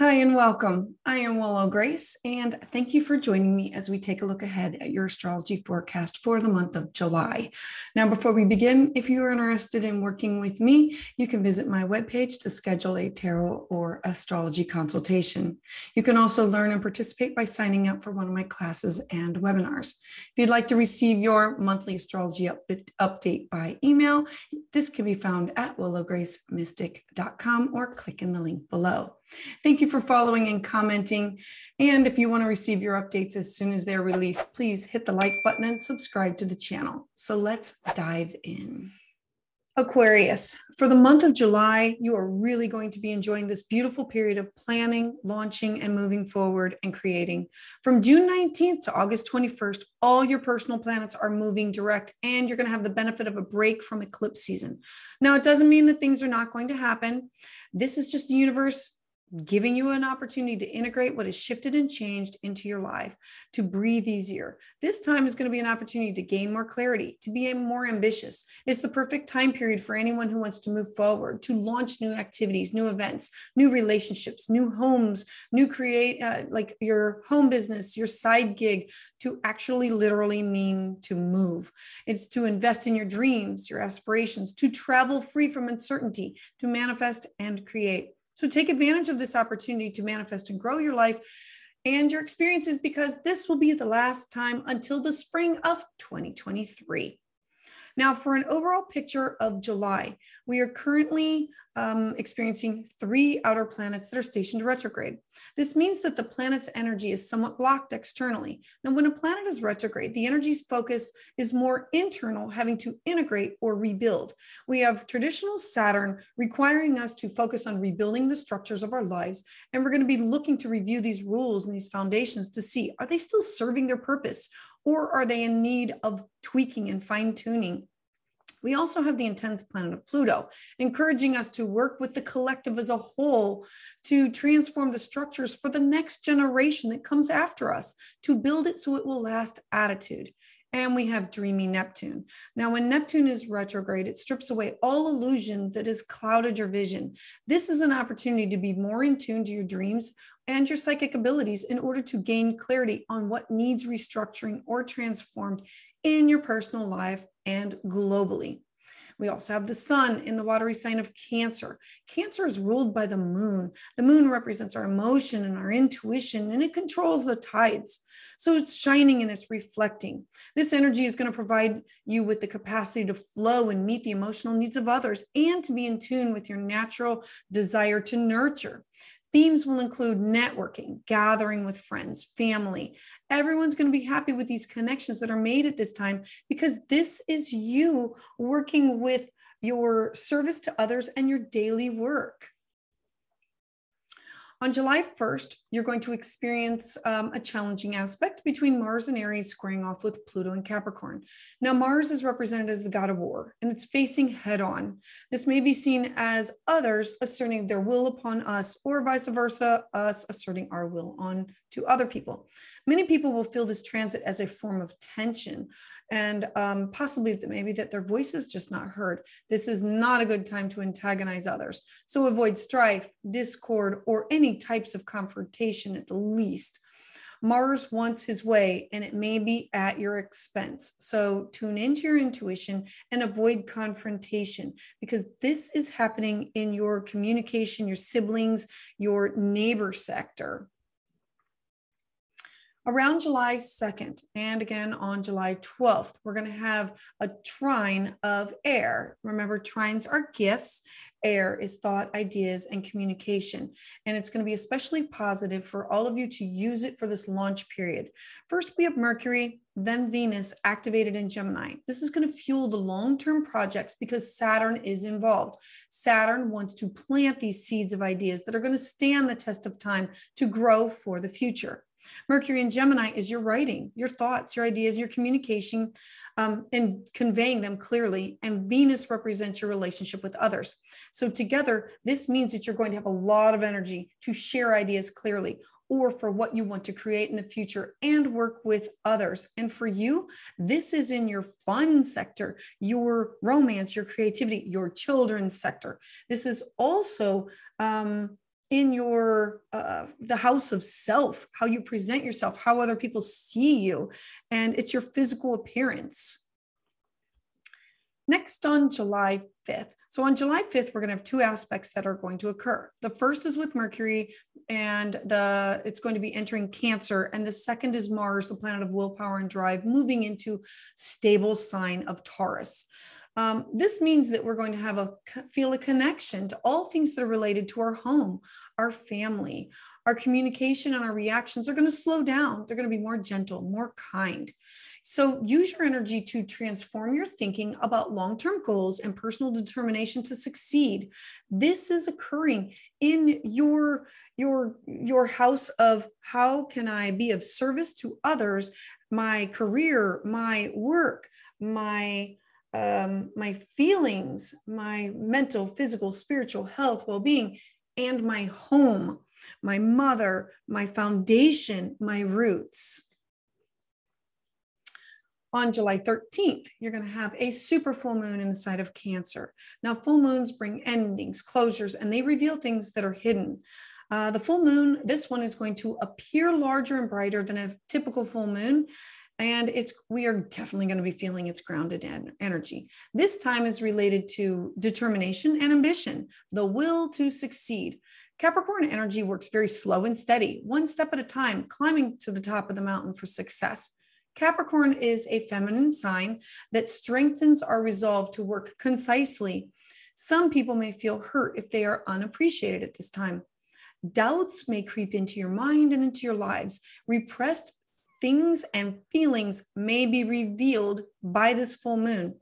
Hi, and welcome. I am Willow Grace, and thank you for joining me as we take a look ahead at your astrology forecast for the month of July. Now, before we begin, if you are interested in working with me, you can visit my webpage to schedule a tarot or astrology consultation. You can also learn and participate by signing up for one of my classes and webinars. If you'd like to receive your monthly astrology up- update by email, this can be found at willowgracemystic.com or click in the link below. Thank you for following and commenting. And if you want to receive your updates as soon as they're released, please hit the like button and subscribe to the channel. So let's dive in. Aquarius, for the month of July, you are really going to be enjoying this beautiful period of planning, launching, and moving forward and creating. From June 19th to August 21st, all your personal planets are moving direct, and you're going to have the benefit of a break from eclipse season. Now, it doesn't mean that things are not going to happen. This is just the universe giving you an opportunity to integrate what has shifted and changed into your life, to breathe easier. This time is going to be an opportunity to gain more clarity, to be more ambitious. It's the perfect time period for anyone who wants to move forward, to launch new activities, new events, new relationships, new homes, new create, uh, like your home business, your side gig, to actually literally mean to move. It's to invest in your dreams, your aspirations, to travel free from uncertainty, to manifest and create. So take advantage of this opportunity to manifest and grow your life and your experiences because this will be the last time until the spring of 2023. Now, for an overall picture of July, we are currently um, experiencing three outer planets that are stationed retrograde. This means that the planet's energy is somewhat blocked externally. Now, when a planet is retrograde, the energy's focus is more internal, having to integrate or rebuild. We have traditional Saturn requiring us to focus on rebuilding the structures of our lives. And we're going to be looking to review these rules and these foundations to see are they still serving their purpose? Or are they in need of tweaking and fine tuning we also have the intense planet of Pluto, encouraging us to work with the collective as a whole to transform the structures for the next generation that comes after us, to build it so it will last attitude. And we have dreamy Neptune. Now, when Neptune is retrograde, it strips away all illusion that has clouded your vision. This is an opportunity to be more in tune to your dreams and your psychic abilities in order to gain clarity on what needs restructuring or transformed in your personal life and globally. We also have the sun in the watery sign of Cancer. Cancer is ruled by the moon. The moon represents our emotion and our intuition, and it controls the tides. So it's shining and it's reflecting. This energy is going to provide you with the capacity to flow and meet the emotional needs of others and to be in tune with your natural desire to nurture. Themes will include networking, gathering with friends, family. Everyone's going to be happy with these connections that are made at this time because this is you working with your service to others and your daily work. On July 1st, you're going to experience um, a challenging aspect between Mars and Aries squaring off with Pluto and Capricorn. Now, Mars is represented as the god of war and it's facing head on. This may be seen as others asserting their will upon us, or vice versa, us asserting our will on to other people. Many people will feel this transit as a form of tension and um, possibly that maybe that their voice is just not heard. This is not a good time to antagonize others. So avoid strife, discord, or any types of confrontation at the least. Mars wants his way and it may be at your expense. So tune into your intuition and avoid confrontation because this is happening in your communication, your siblings, your neighbor sector around July 2nd and again on July 12th, we're going to have a trine of air. Remember, trines are gifts. Air is thought, ideas, and communication. And it's going to be especially positive for all of you to use it for this launch period. First, we have Mercury, then Venus activated in Gemini. This is going to fuel the long term projects because Saturn is involved. Saturn wants to plant these seeds of ideas that are going to stand the test of time to grow for the future. Mercury in Gemini is your writing, your thoughts, your ideas, your communication, um, and conveying them clearly. And Venus represents your relationship with others. So, together, this means that you're going to have a lot of energy to share ideas clearly or for what you want to create in the future and work with others. And for you, this is in your fun sector, your romance, your creativity, your children's sector. This is also um, in your uh, the house of self how you present yourself how other people see you and it's your physical appearance. Next on july 5th so on july 5th we're going to have two aspects that are going to occur. The first is with mercury and the it's going to be entering cancer and the second is mars the planet of willpower and drive moving into stable sign of taurus um, this means that we're going to have a feel a connection to all things that are related to our home, our family, our communication and our reactions are going to slow down. They're going to be more gentle, more kind. So use your energy to transform your thinking about long-term goals and personal determination to succeed. This is occurring in your your your house of how can I be of service to others, my career, my work, my um, my feelings, my mental, physical, spiritual health, well being, and my home, my mother, my foundation, my roots. On July 13th, you're going to have a super full moon in the side of Cancer. Now, full moons bring endings, closures, and they reveal things that are hidden. Uh, the full moon, this one is going to appear larger and brighter than a typical full moon and it's we are definitely going to be feeling its grounded energy. This time is related to determination and ambition the will to succeed. Capricorn energy works very slow and steady one step at a time climbing to the top of the mountain for success. Capricorn is a feminine sign that strengthens our resolve to work concisely. Some people may feel hurt if they are unappreciated at this time. Doubts may creep into your mind and into your lives. Repressed things and feelings may be revealed by this full moon.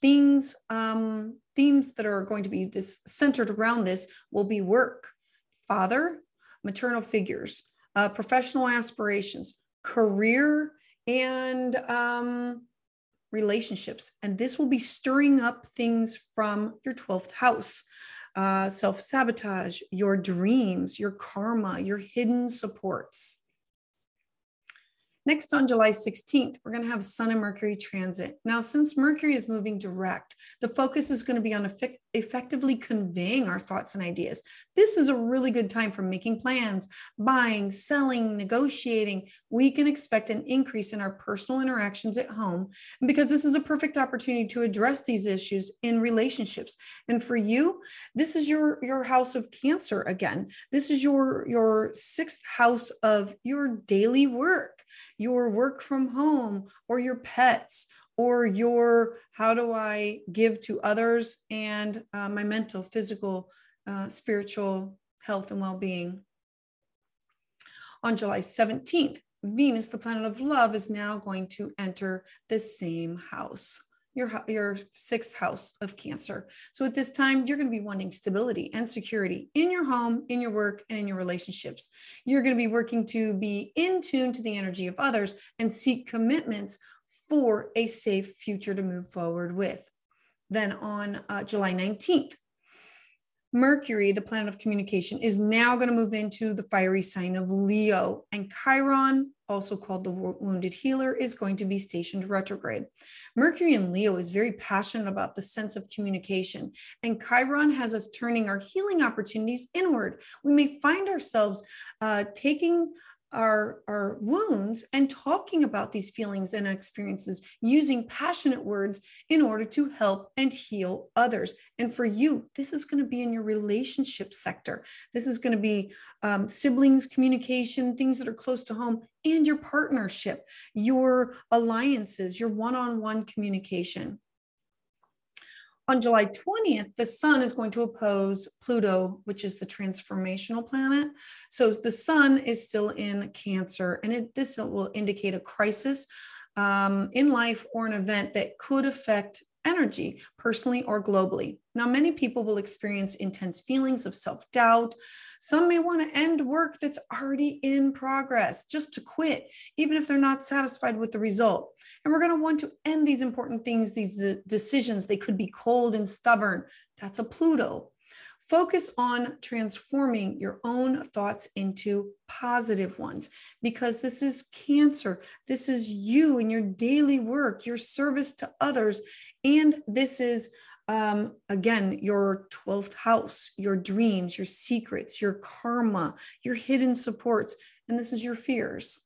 Things, um, themes that are going to be this centered around this will be work, father, maternal figures, uh, professional aspirations, career, and um, relationships. And this will be stirring up things from your 12th house. Uh, self sabotage, your dreams, your karma, your hidden supports. Next, on July 16th, we're going to have Sun and Mercury transit. Now, since Mercury is moving direct, the focus is going to be on effect- effectively conveying our thoughts and ideas. This is a really good time for making plans, buying, selling, negotiating. We can expect an increase in our personal interactions at home because this is a perfect opportunity to address these issues in relationships. And for you, this is your, your house of Cancer again. This is your, your sixth house of your daily work your work from home or your pets or your how do I give to others and uh, my mental, physical, uh, spiritual health and well being. On July 17th, Venus, the planet of love, is now going to enter the same house your, your sixth house of Cancer. So at this time, you're going to be wanting stability and security in your home, in your work, and in your relationships. You're going to be working to be in tune to the energy of others and seek commitments for a safe future to move forward with. Then on uh, July 19th, Mercury, the planet of communication, is now going to move into the fiery sign of Leo, and Chiron, also called the wounded healer, is going to be stationed retrograde. Mercury in Leo is very passionate about the sense of communication, and Chiron has us turning our healing opportunities inward. We may find ourselves uh, taking our, our wounds and talking about these feelings and experiences using passionate words in order to help and heal others. And for you, this is going to be in your relationship sector. This is going to be um, siblings, communication, things that are close to home, and your partnership, your alliances, your one on one communication. On July 20th, the sun is going to oppose Pluto, which is the transformational planet. So the sun is still in Cancer, and it, this will indicate a crisis um, in life or an event that could affect energy, personally or globally. Now, many people will experience intense feelings of self doubt. Some may want to end work that's already in progress, just to quit, even if they're not satisfied with the result. And we're going to want to end these important things, these decisions. They could be cold and stubborn. That's a Pluto. Focus on transforming your own thoughts into positive ones because this is cancer. This is you and your daily work, your service to others. And this is um, again, your 12th house, your dreams, your secrets, your karma, your hidden supports, and this is your fears.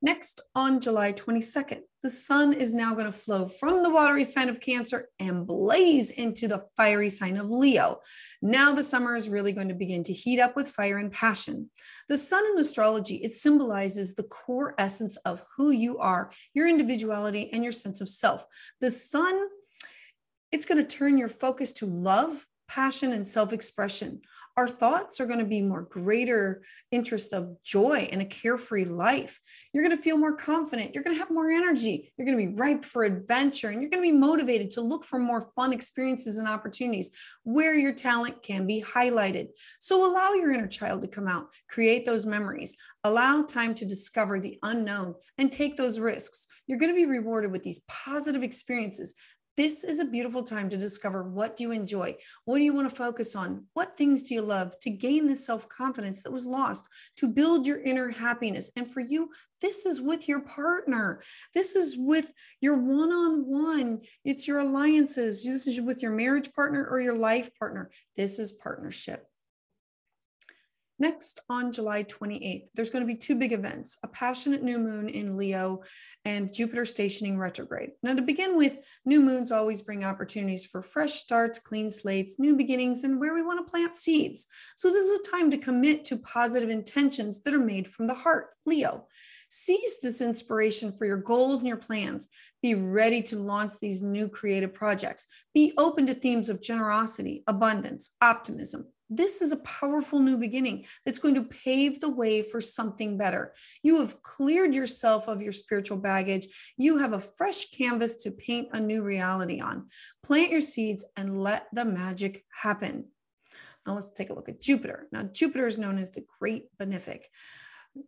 Next, on July 22nd, the sun is now going to flow from the watery sign of Cancer and blaze into the fiery sign of Leo. Now the summer is really going to begin to heat up with fire and passion. The sun in astrology, it symbolizes the core essence of who you are, your individuality, and your sense of self. The sun, it's going to turn your focus to love, passion, and self expression our thoughts are going to be more greater interest of joy and a carefree life. You're going to feel more confident. You're going to have more energy. You're going to be ripe for adventure and you're going to be motivated to look for more fun experiences and opportunities where your talent can be highlighted. So allow your inner child to come out, create those memories, allow time to discover the unknown and take those risks. You're going to be rewarded with these positive experiences this is a beautiful time to discover what do you enjoy? What do you want to focus on? What things do you love to gain this self-confidence that was lost, to build your inner happiness. And for you, this is with your partner. This is with your one-on-one. It's your alliances. This is with your marriage partner or your life partner. This is partnership. Next, on July 28th, there's going to be two big events a passionate new moon in Leo and Jupiter stationing retrograde. Now, to begin with, new moons always bring opportunities for fresh starts, clean slates, new beginnings, and where we want to plant seeds. So, this is a time to commit to positive intentions that are made from the heart, Leo. Seize this inspiration for your goals and your plans. Be ready to launch these new creative projects. Be open to themes of generosity, abundance, optimism, this is a powerful new beginning that's going to pave the way for something better. You have cleared yourself of your spiritual baggage. You have a fresh canvas to paint a new reality on. Plant your seeds and let the magic happen. Now let's take a look at Jupiter. Now, Jupiter is known as the Great Benefic.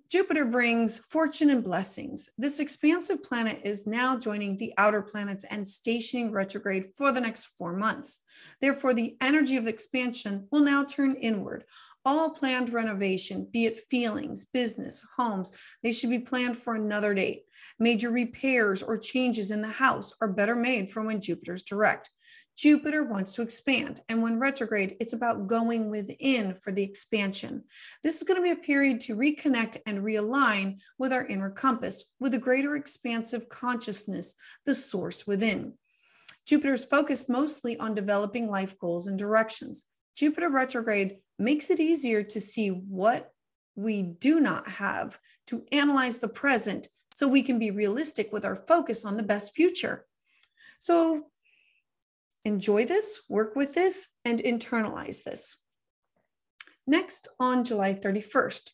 Jupiter brings fortune and blessings. This expansive planet is now joining the outer planets and stationing retrograde for the next four months. Therefore, the energy of expansion will now turn inward. All planned renovation, be it feelings, business, homes, they should be planned for another date. Major repairs or changes in the house are better made for when Jupiter's direct. Jupiter wants to expand. And when retrograde, it's about going within for the expansion. This is going to be a period to reconnect and realign with our inner compass, with a greater expansive consciousness, the source within. Jupiter is focused mostly on developing life goals and directions. Jupiter retrograde makes it easier to see what we do not have, to analyze the present so we can be realistic with our focus on the best future. So enjoy this, work with this, and internalize this. Next, on July 31st,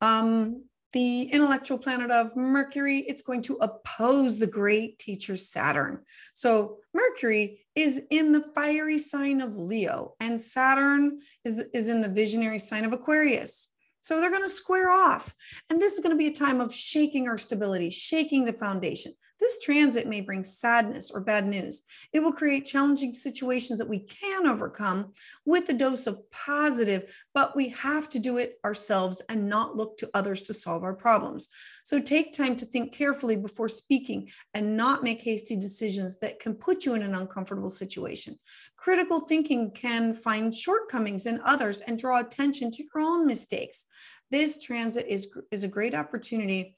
um, the intellectual planet of Mercury, it's going to oppose the great teacher Saturn. So Mercury is in the fiery sign of Leo, and Saturn is, is in the visionary sign of Aquarius. So they're going to square off. And this is going to be a time of shaking our stability, shaking the foundation. This transit may bring sadness or bad news. It will create challenging situations that we can overcome with a dose of positive, but we have to do it ourselves and not look to others to solve our problems. So take time to think carefully before speaking and not make hasty decisions that can put you in an uncomfortable situation. Critical thinking can find shortcomings in others and draw attention to your own mistakes. This transit is, is a great opportunity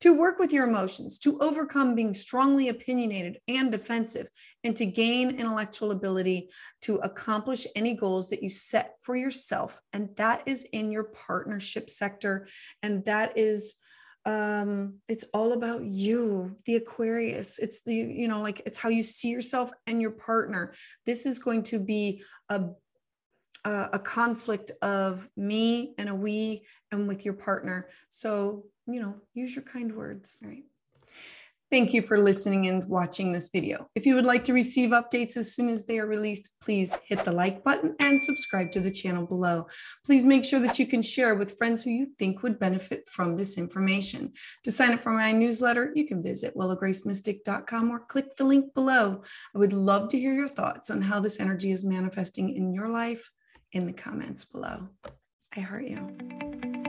to work with your emotions, to overcome being strongly opinionated and defensive, and to gain intellectual ability to accomplish any goals that you set for yourself. And that is in your partnership sector. And that is um it's all about you the aquarius it's the you know like it's how you see yourself and your partner this is going to be a a conflict of me and a we and with your partner so you know, use your kind words. Right. Thank you for listening and watching this video. If you would like to receive updates as soon as they are released, please hit the like button and subscribe to the channel below. Please make sure that you can share with friends who you think would benefit from this information. To sign up for my newsletter, you can visit willowgracemystic.com or click the link below. I would love to hear your thoughts on how this energy is manifesting in your life in the comments below. I heart you.